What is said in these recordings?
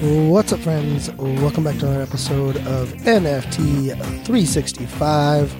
What's up, friends? Welcome back to another episode of NFT 365.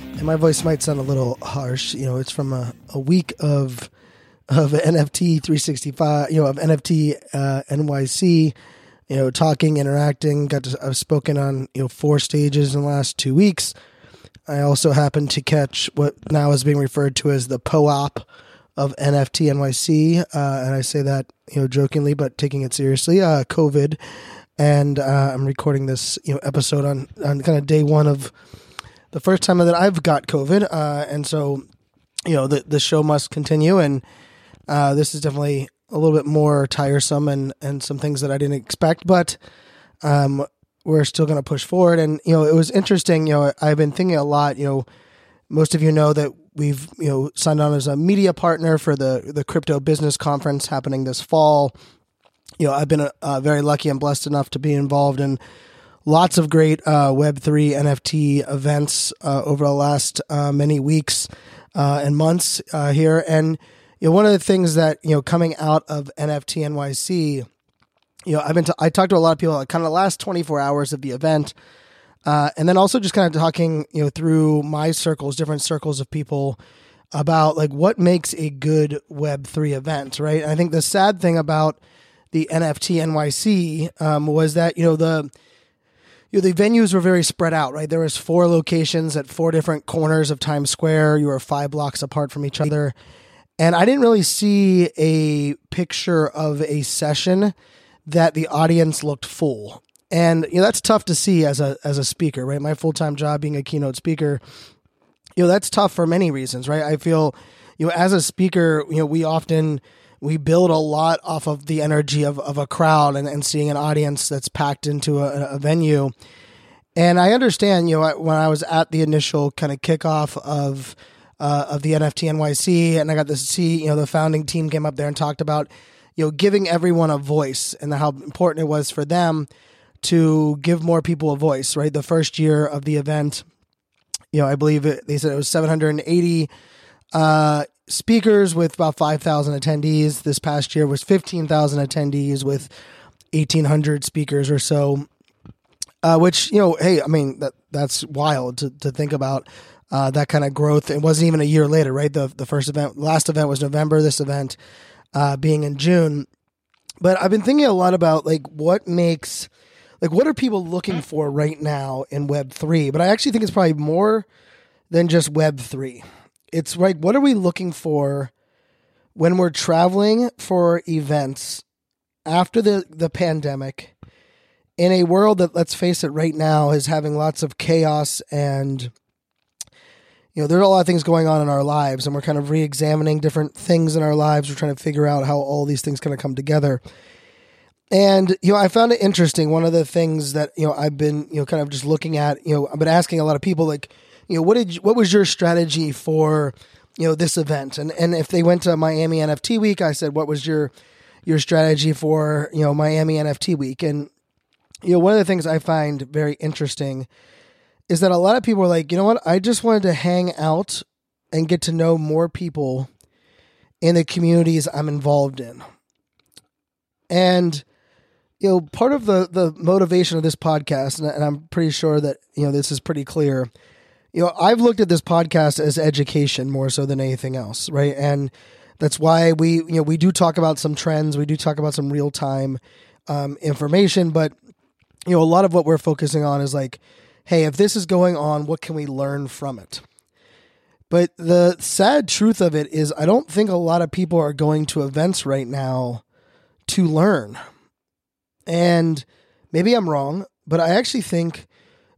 And my voice might sound a little harsh. You know, it's from a, a week of of NFT 365. You know, of NFT uh, NYC. You know, talking, interacting. Got to I've spoken on you know four stages in the last two weeks. I also happened to catch what now is being referred to as the POAP of NFT NYC, uh, and I say that you know jokingly, but taking it seriously. Uh, COVID, and uh, I'm recording this you know episode on on kind of day one of the first time that I've got COVID, uh, and so you know the the show must continue, and uh, this is definitely a little bit more tiresome and and some things that I didn't expect, but um, we're still going to push forward. And you know, it was interesting. You know, I've been thinking a lot. You know, most of you know that we've you know signed on as a media partner for the the crypto business conference happening this fall. You know, I've been uh, very lucky and blessed enough to be involved in lots of great uh, Web three NFT events uh, over the last uh, many weeks uh, and months uh, here. And you know, one of the things that you know coming out of NFT NYC, you know, I've been to, I talked to a lot of people like kind of the last twenty four hours of the event. Uh, and then also just kind of talking, you know, through my circles, different circles of people about like what makes a good Web three event, right? And I think the sad thing about the NFT NYC um, was that you know the you know, the venues were very spread out, right? There was four locations at four different corners of Times Square. You were five blocks apart from each other, and I didn't really see a picture of a session that the audience looked full and you know that's tough to see as a as a speaker right? My full-time job being a keynote speaker you know that's tough for many reasons right? I feel you know as a speaker you know we often we build a lot off of the energy of, of a crowd and, and seeing an audience that's packed into a, a venue. And i understand you know when i was at the initial kind of kickoff of uh, of the nft nyc and i got to see you know the founding team came up there and talked about you know giving everyone a voice and how important it was for them to give more people a voice, right? The first year of the event, you know, I believe it, they said it was 780 uh, speakers with about 5,000 attendees. This past year was 15,000 attendees with 1,800 speakers or so. Uh, which you know, hey, I mean that that's wild to to think about uh, that kind of growth. It wasn't even a year later, right? The the first event, last event was November. This event uh, being in June. But I've been thinking a lot about like what makes like what are people looking mm-hmm. for right now in web 3 but i actually think it's probably more than just web 3 it's like what are we looking for when we're traveling for events after the the pandemic in a world that let's face it right now is having lots of chaos and you know, there are a lot of things going on in our lives, and we're kind of re-examining different things in our lives. We're trying to figure out how all these things kind of come together. And you know, I found it interesting. One of the things that you know I've been you know kind of just looking at. You know, I've been asking a lot of people like, you know, what did you, what was your strategy for you know this event? And and if they went to Miami NFT week, I said, what was your your strategy for you know Miami NFT week? And you know, one of the things I find very interesting is that a lot of people are like, you know what, I just wanted to hang out and get to know more people in the communities I'm involved in. And you know, part of the the motivation of this podcast, and, and I'm pretty sure that you know this is pretty clear. You know, I've looked at this podcast as education more so than anything else, right? And that's why we you know we do talk about some trends, we do talk about some real time um, information, but you know, a lot of what we're focusing on is like, hey, if this is going on, what can we learn from it? But the sad truth of it is, I don't think a lot of people are going to events right now to learn and maybe I'm wrong, but I actually think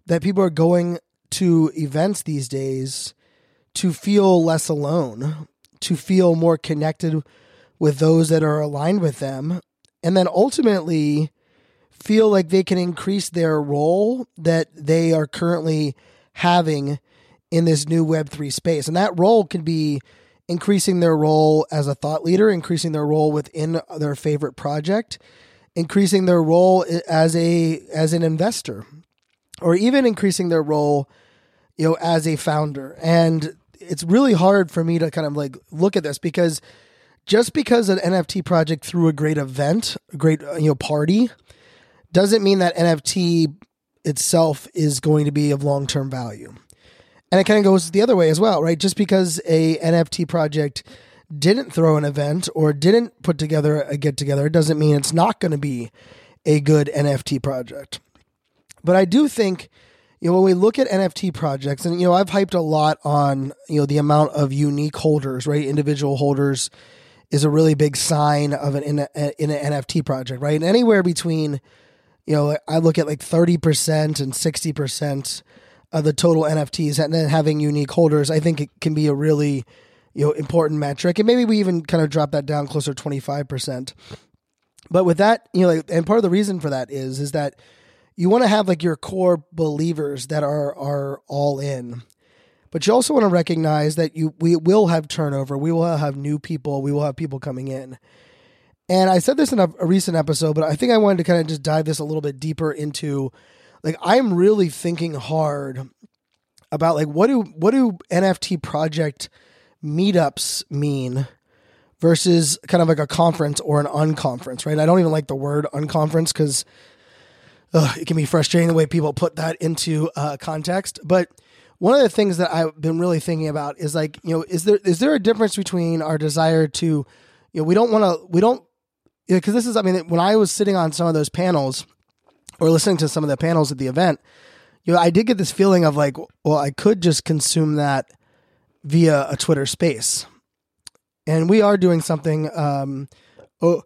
that people are going to events these days to feel less alone, to feel more connected with those that are aligned with them, and then ultimately feel like they can increase their role that they are currently having in this new Web3 space. And that role can be increasing their role as a thought leader, increasing their role within their favorite project, increasing their role as a as an investor, or even increasing their role, you know, as a founder. And it's really hard for me to kind of like look at this because just because an NFT project threw a great event, a great uh, you know party, doesn't mean that NFT itself is going to be of long term value. And it kind of goes the other way as well, right? Just because a NFT project didn't throw an event or didn't put together a get together doesn't mean it's not going to be a good NFT project. But I do think, you know, when we look at NFT projects, and, you know, I've hyped a lot on, you know, the amount of unique holders, right? Individual holders is a really big sign of an in, a, in an NFT project, right? And anywhere between, you know, I look at like 30% and 60% of the total NFTs and then having unique holders, I think it can be a really you know important metric, and maybe we even kind of drop that down closer to twenty five percent. But with that, you know, like, and part of the reason for that is is that you want to have like your core believers that are are all in. But you also want to recognize that you we will have turnover. We will have new people. We will have people coming in. And I said this in a, a recent episode, but I think I wanted to kind of just dive this a little bit deeper into like I'm really thinking hard about like what do what do NFT project meetups mean versus kind of like a conference or an unconference, right? I don't even like the word unconference because it can be frustrating the way people put that into uh, context. But one of the things that I've been really thinking about is like, you know, is there is there a difference between our desire to, you know, we don't want to, we don't, because this is, I mean, when I was sitting on some of those panels or listening to some of the panels at the event, you know, I did get this feeling of like, well, I could just consume that via a Twitter space. And we are doing something um, o-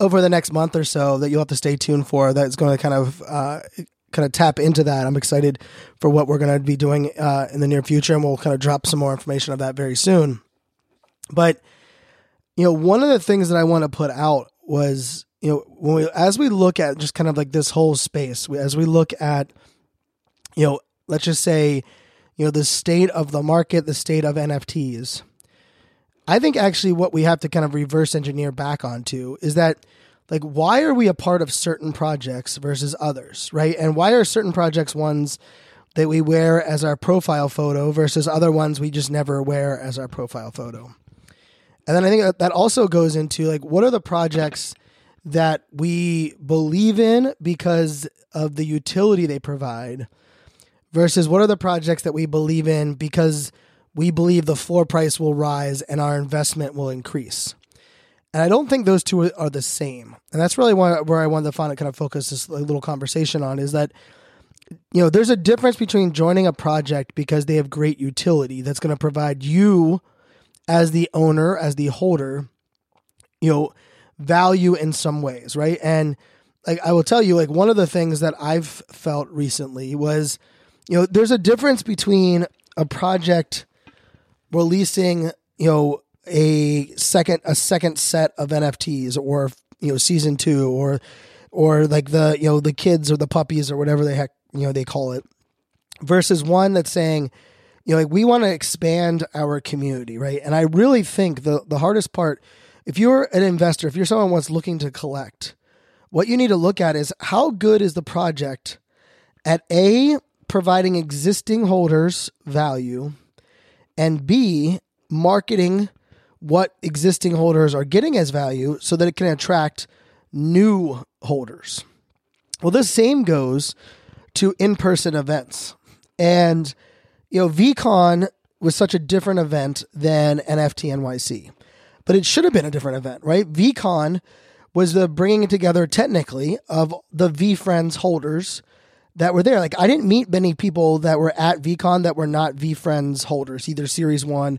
over the next month or so that you'll have to stay tuned for that's going to kind of uh, kind of tap into that. I'm excited for what we're going to be doing uh, in the near future, and we'll kind of drop some more information of that very soon. But you know, one of the things that I want to put out was you know when we as we look at just kind of like this whole space as we look at you know let's just say you know the state of the market the state of nfts i think actually what we have to kind of reverse engineer back onto is that like why are we a part of certain projects versus others right? And why are certain projects ones that we wear as our profile photo versus other ones we just never wear as our profile photo? And then i think that also goes into like what are the projects that we believe in because of the utility they provide versus what are the projects that we believe in because we believe the floor price will rise and our investment will increase. And I don't think those two are the same. And that's really where I wanted to find it kind of focus this little conversation on is that you know, there's a difference between joining a project because they have great utility that's going to provide you as the owner, as the holder, you know, value in some ways, right? And like I will tell you, like one of the things that I've felt recently was, you know, there's a difference between a project releasing, you know, a second a second set of NFTs or you know season two or or like the you know the kids or the puppies or whatever they heck you know they call it versus one that's saying you know like we want to expand our community right? And i really think the the hardest part if you're an investor, if you're someone who's looking to collect, what you need to look at is how good is the project at A, providing existing holders value, and B, marketing what existing holders are getting as value so that it can attract new holders. Well, the same goes to in person events. And, you know, VeeCon was such a different event than NFT NYC but it should have been a different event, right? VeeCon was the bringing together technically of the VeeFriends holders that were there. Like I didn't meet many people that were at VeeCon that were not VeeFriends holders, either Series One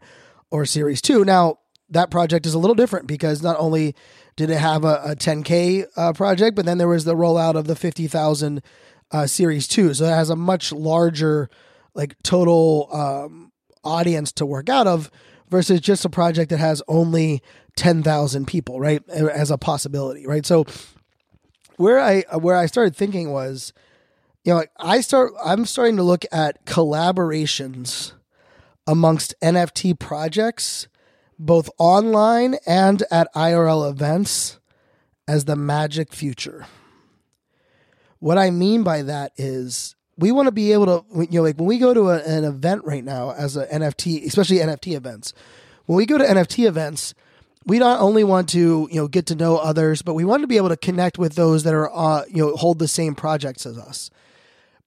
or Series Two. Now that project is a little different because not only did it have a, a 10K uh, project, but then there was the rollout of the 50,000 uh, Series 2. So it has a much larger, like, total um, audience to work out of versus just a project that has only 10,000 people, right? As a possibility, right? So where I where I started thinking was, you know, I start I'm starting to look at collaborations amongst NFT projects, both online and at IRL events, as the magic future. What I mean by that is we want to be able to, you know, like when we go to a, an event right now as an NFT, especially NFT events, when we go to NFT events, we not only want to, you know, get to know others, but we want to be able to connect with those that are, uh, you know, hold the same projects as us.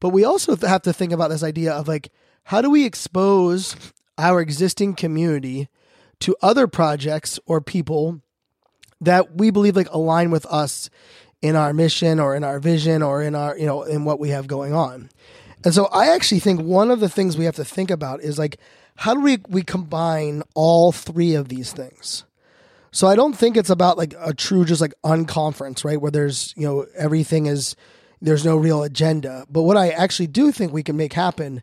But we also have to think about this idea of like, how do we expose our existing community to other projects or people that we believe like align with us in our mission or in our vision or in our, you know, in what we have going on. And so I actually think one of the things we have to think about is like, how do we, we combine all three of these things? So I don't think it's about like a true just like unconference, right? Where there's, you know, everything is there's no real agenda. But what I actually do think we can make happen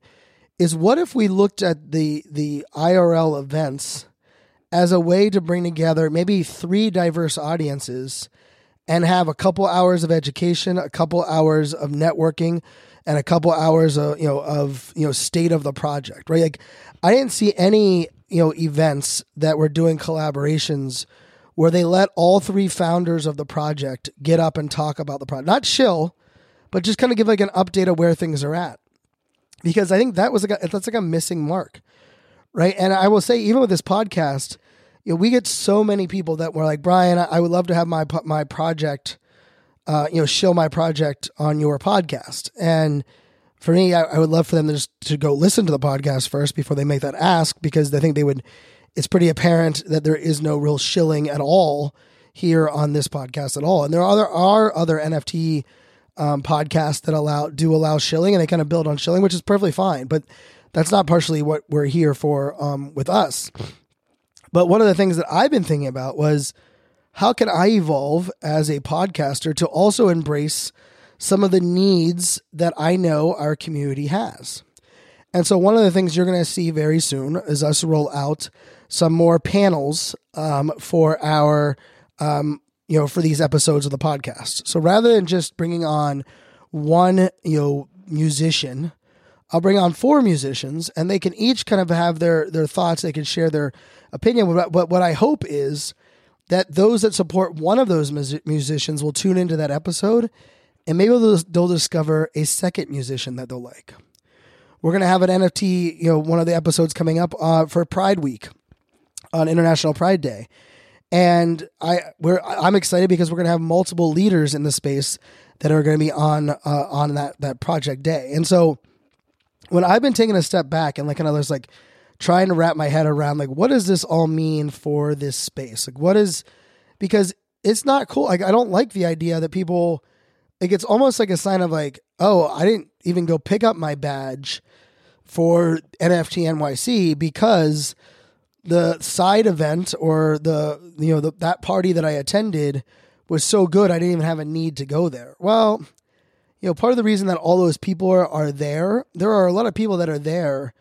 is what if we looked at the the IRL events as a way to bring together maybe three diverse audiences and have a couple hours of education, a couple hours of networking, and a couple hours of you know of you know state of the project, right? Like I didn't see any you know events that were doing collaborations where they let all three founders of the project get up and talk about the project, not chill, but just kind of give like an update of where things are at, because I think that was like a, that's like a missing mark, right? And I will say even with this podcast, you know, we get so many people that were like, Brian, I, would love to have my my project, uh, you know, show my project on your podcast, and for me, I, I, would love for them to just to go listen to the podcast first before they make that ask because I think they would. It's pretty apparent that there is no real shilling at all here on this podcast at all, and there are other are other NFT um, podcasts that allow do allow shilling, and they kind of build on shilling, which is perfectly fine. But that's not partially what we're here for um, with us. But one of the things that I've been thinking about was how can I evolve as a podcaster to also embrace some of the needs that I know our community has. And so, one of the things you're going to see very soon is us roll out some more panels um, for our, um, you know, for these episodes of the podcast. So, rather than just bringing on one, you know, musician, I'll bring on four musicians, and they can each kind of have their their thoughts. They can share their opinion. But what I hope is that those that support one of those musicians will tune into that episode and maybe they'll, they'll discover a second musician that they'll like. We're gonna have an NFT, you know, one of the episodes coming up uh, for Pride Week on International Pride Day, and I we're I'm excited because we're gonna have multiple leaders in the space that are going to be on uh, on that that project day. And so when I've been taking a step back and like kind of like trying to wrap my head around like what does this all mean for this space? Like what is because it's not cool. Like I don't like the idea that people like it's almost like a sign of like, oh, I didn't even go pick up my badge for NFT NYC because the side event or the you know the, that party that I attended was so good I didn't even have a need to go there. Well, you know, part of the reason that all those people are, are there, there are a lot of people that are there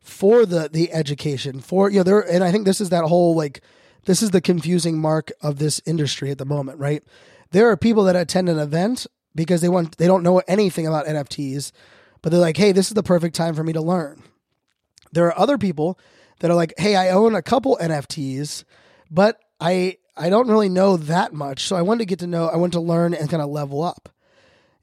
for the the education for you know there and I think this is that whole like this is the confusing mark of this industry at the moment, right? There are people that attend an event because they want they don't know anything about NFTs, but they're like, "Hey, this is the perfect time for me to learn." There are other people that are like, "Hey, I own a couple NFTs, but I I don't really know that much, so I want to get to know, I want to learn and kind of level up."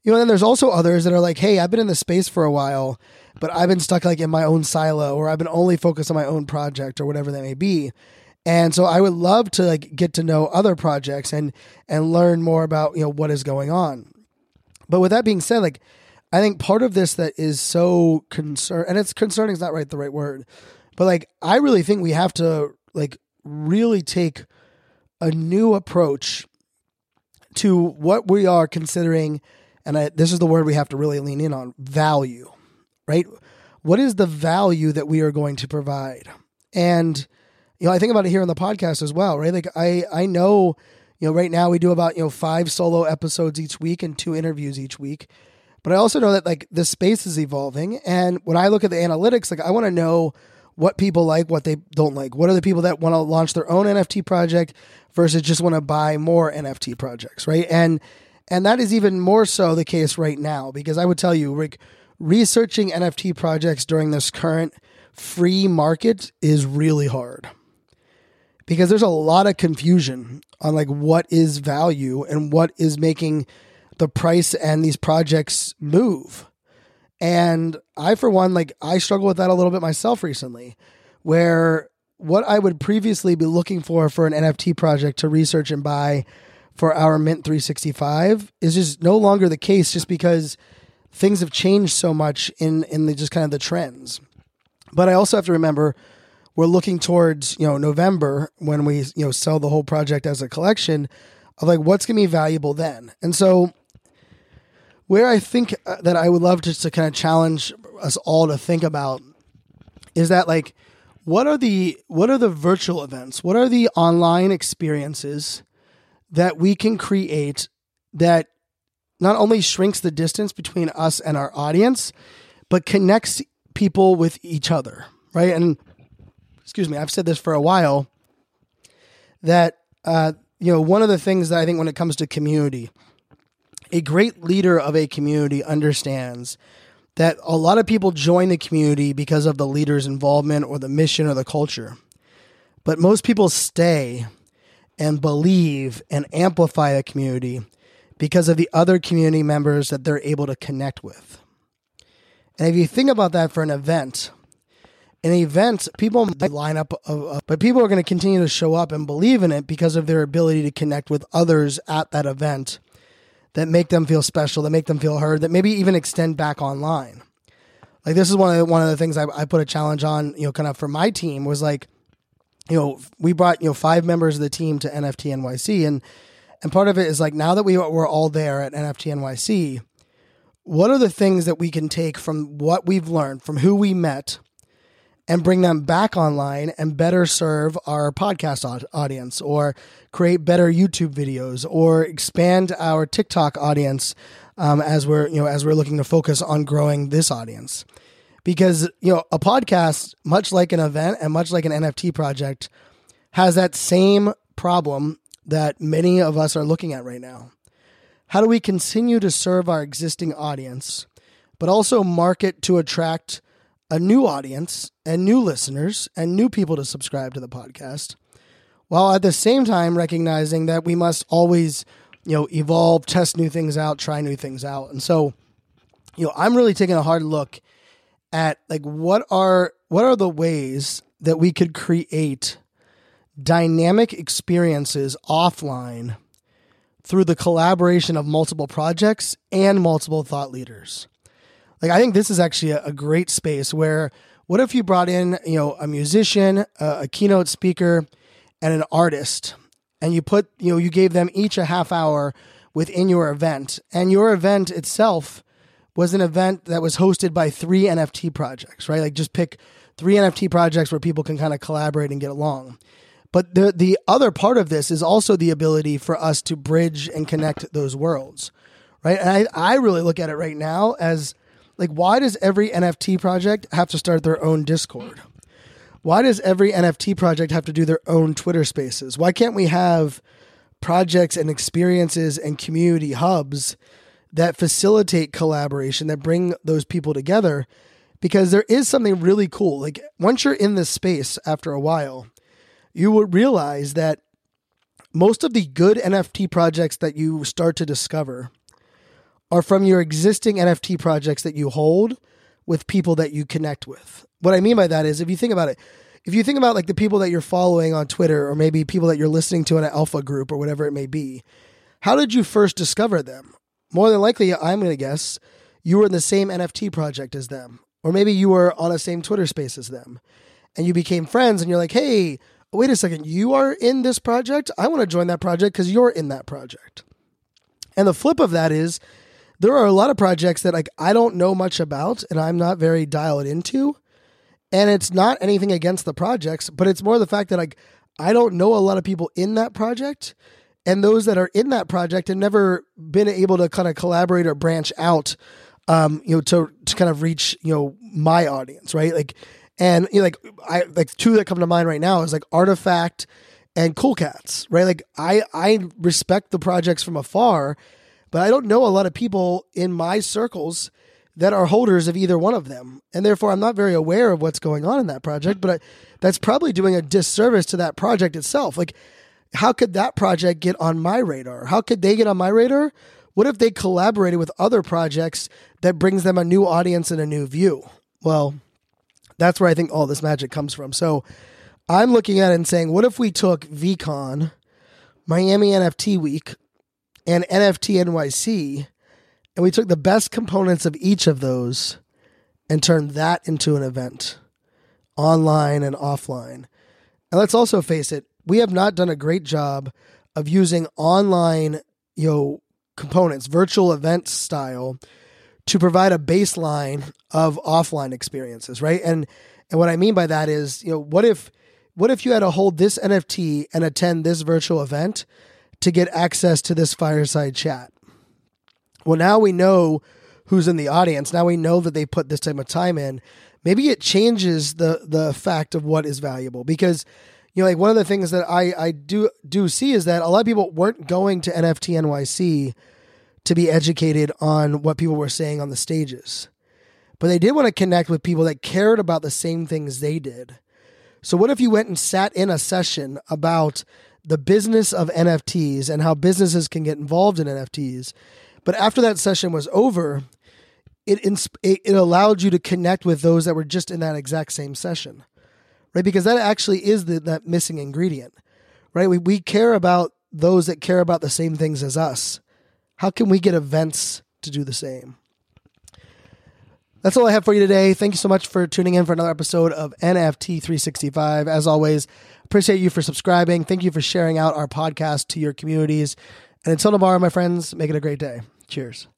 You know, and then there's also others that are like, "Hey, I've been in the space for a while, but I've been stuck like in my own silo or I've been only focused on my own project or whatever that may be." And so I would love to like get to know other projects and and learn more about, you know, what is going on. But with that being said, like I think part of this that is so concerned and it's concerning is not right the right word. But like I really think we have to like really take a new approach to what we are considering and I, this is the word we have to really lean in on value, right? What is the value that we are going to provide? And you know, I think about it here on the podcast as well, right? Like I I know, you know, right now we do about, you know, five solo episodes each week and two interviews each week. But I also know that like the space is evolving and when I look at the analytics, like I want to know what people like, what they don't like. What are the people that want to launch their own NFT project versus just want to buy more NFT projects, right? And and that is even more so the case right now because I would tell you, Rick, researching NFT projects during this current free market is really hard because there's a lot of confusion on like what is value and what is making the price and these projects move. And I, for one, like I struggle with that a little bit myself recently, where what I would previously be looking for for an NFT project to research and buy for our Mint 365 is just no longer the case just because things have changed so much in in the just kind of the trends. But I also have to remember we're looking towards, you know, November when we, you know, sell the whole project as a collection of like what's going to be valuable then. And so where I think uh, that I would love just to kind of challenge us all to think about is that like what are the what are the virtual events? What are the online experiences that we can create that not only shrinks the distance between us and our audience, but connects people with each other, right? And excuse me, I've said this for a while that uh, you know one of the things that I think when it comes to community a great leader of a community understands that a lot of people join the community because of the leader's involvement or the mission or the culture. But most people stay and believe and amplify a community because of the other community members that they're able to connect with. And if you think about that for an event, an event, people line up, uh, but people are going to continue to show up and believe in it because of their ability to connect with others at that event that make them feel special, that make them feel heard, that maybe even extend back online. Like this is one of the, one of the things I, I put a challenge on, you know, kind of for my team was like, you know, we brought you know five members of the team to NFT NYC, and and part of it is like now that we we're all there at NFT NYC, what are the things that we can take from what we've learned from who we met and bring them back online and better serve our podcast audience or create better YouTube videos or expand our TikTok audience um, as we're you know as we're looking to focus on growing this audience because you know a podcast much like an event and much like an NFT project has that same problem that many of us are looking at right now. How do we continue to serve our existing audience but also market to attract a new audience and new listeners and new people to subscribe to the podcast, while at the same time recognizing that we must always, you know, evolve, test new things out, try new things out. And so, you know, I'm really taking a hard look at like what are what are the ways that we could create dynamic experiences offline through the collaboration of multiple projects and multiple thought leaders. Like I think this is actually a, a great space where what if you brought in you know a musician, a, a keynote speaker, and an artist, and you put you know you gave them each a half hour within your event, and your event itself was an event that was hosted by three NFT projects, right? Like just pick three NFT projects where people can kind of collaborate and get along. But the the other part of this is also the ability for us to bridge and connect those worlds, right? And I, I really look at it right now as like, why does every NFT project have to start their own Discord? Why does every NFT project have to do their own Twitter spaces? Why can't we have projects and experiences and community hubs that facilitate collaboration, that bring those people together? Because there is something really cool. Like, once you're in this space after a while, you will realize that most of the good NFT projects that you start to discover are from your existing NFT projects that you hold with people that you connect with. What I mean by that is if you think about it, if you think about like the people that you're following on Twitter or maybe people that you're listening to in an alpha group or whatever it may be, how did you first discover them? More than likely, I'm going to guess you were in the same NFT project as them, or maybe you were on the same Twitter space as them, and you became friends, and you're like, hey, wait a second, you are in this project? I want to join that project because you're in that project. And the flip of that is there are a lot of projects that like I don't know much about and I'm not very dialed into. And it's not anything against the projects, but it's more the fact that like I don't know a lot of people in that project. And those that are in that project have never been able to kind of collaborate or branch out, um, you know, to, to kind of reach, you know, my audience, right? Like, and you know, like I like two that come to mind right now is like RTFKT and Cool Cats, right? Like I I respect the projects from afar, but I don't know a lot of people in my circles that are holders of either one of them. And therefore, I'm not very aware of what's going on in that project, but I, that's probably doing a disservice to that project itself. Like, how could that project get on my radar? How could they get on my radar? What if they collaborated with other projects that brings them a new audience and a new view? Well, that's where I think all this magic comes from. So I'm looking at it and saying, what if we took VeeCon, Miami NFT Week, and NFT NYC, and we took the best components of each of those and turned that into an event, online and offline. And let's also face it, we have not done a great job of using online, you know, components, virtual event style, to provide a baseline of offline experiences, right? And and what I mean by that is, you know, what if what if you had to hold this NFT and attend this virtual event to get access to this fireside chat? Well, now we know who's in the audience. Now we know that they put this type of time in. Maybe it changes the the fact of what is valuable because you know, like one of the things that I I do do see is that a lot of people weren't going to NFT NYC to be educated on what people were saying on the stages. But they did want to connect with people that cared about the same things they did. So what if you went and sat in a session about the business of NFTs and how businesses can get involved in NFTs? But after that session was over, it insp- it allowed you to connect with those that were just in that exact same session. Right? Because that actually is the that missing ingredient. Right? We we care about those that care about the same things as us. How can we get events to do the same? That's all I have for you today. Thank you so much for tuning in for another episode of NFT 365. As always, appreciate you for subscribing. Thank you for sharing out our podcast to your communities. And until tomorrow, my friends, make it a great day. Cheers.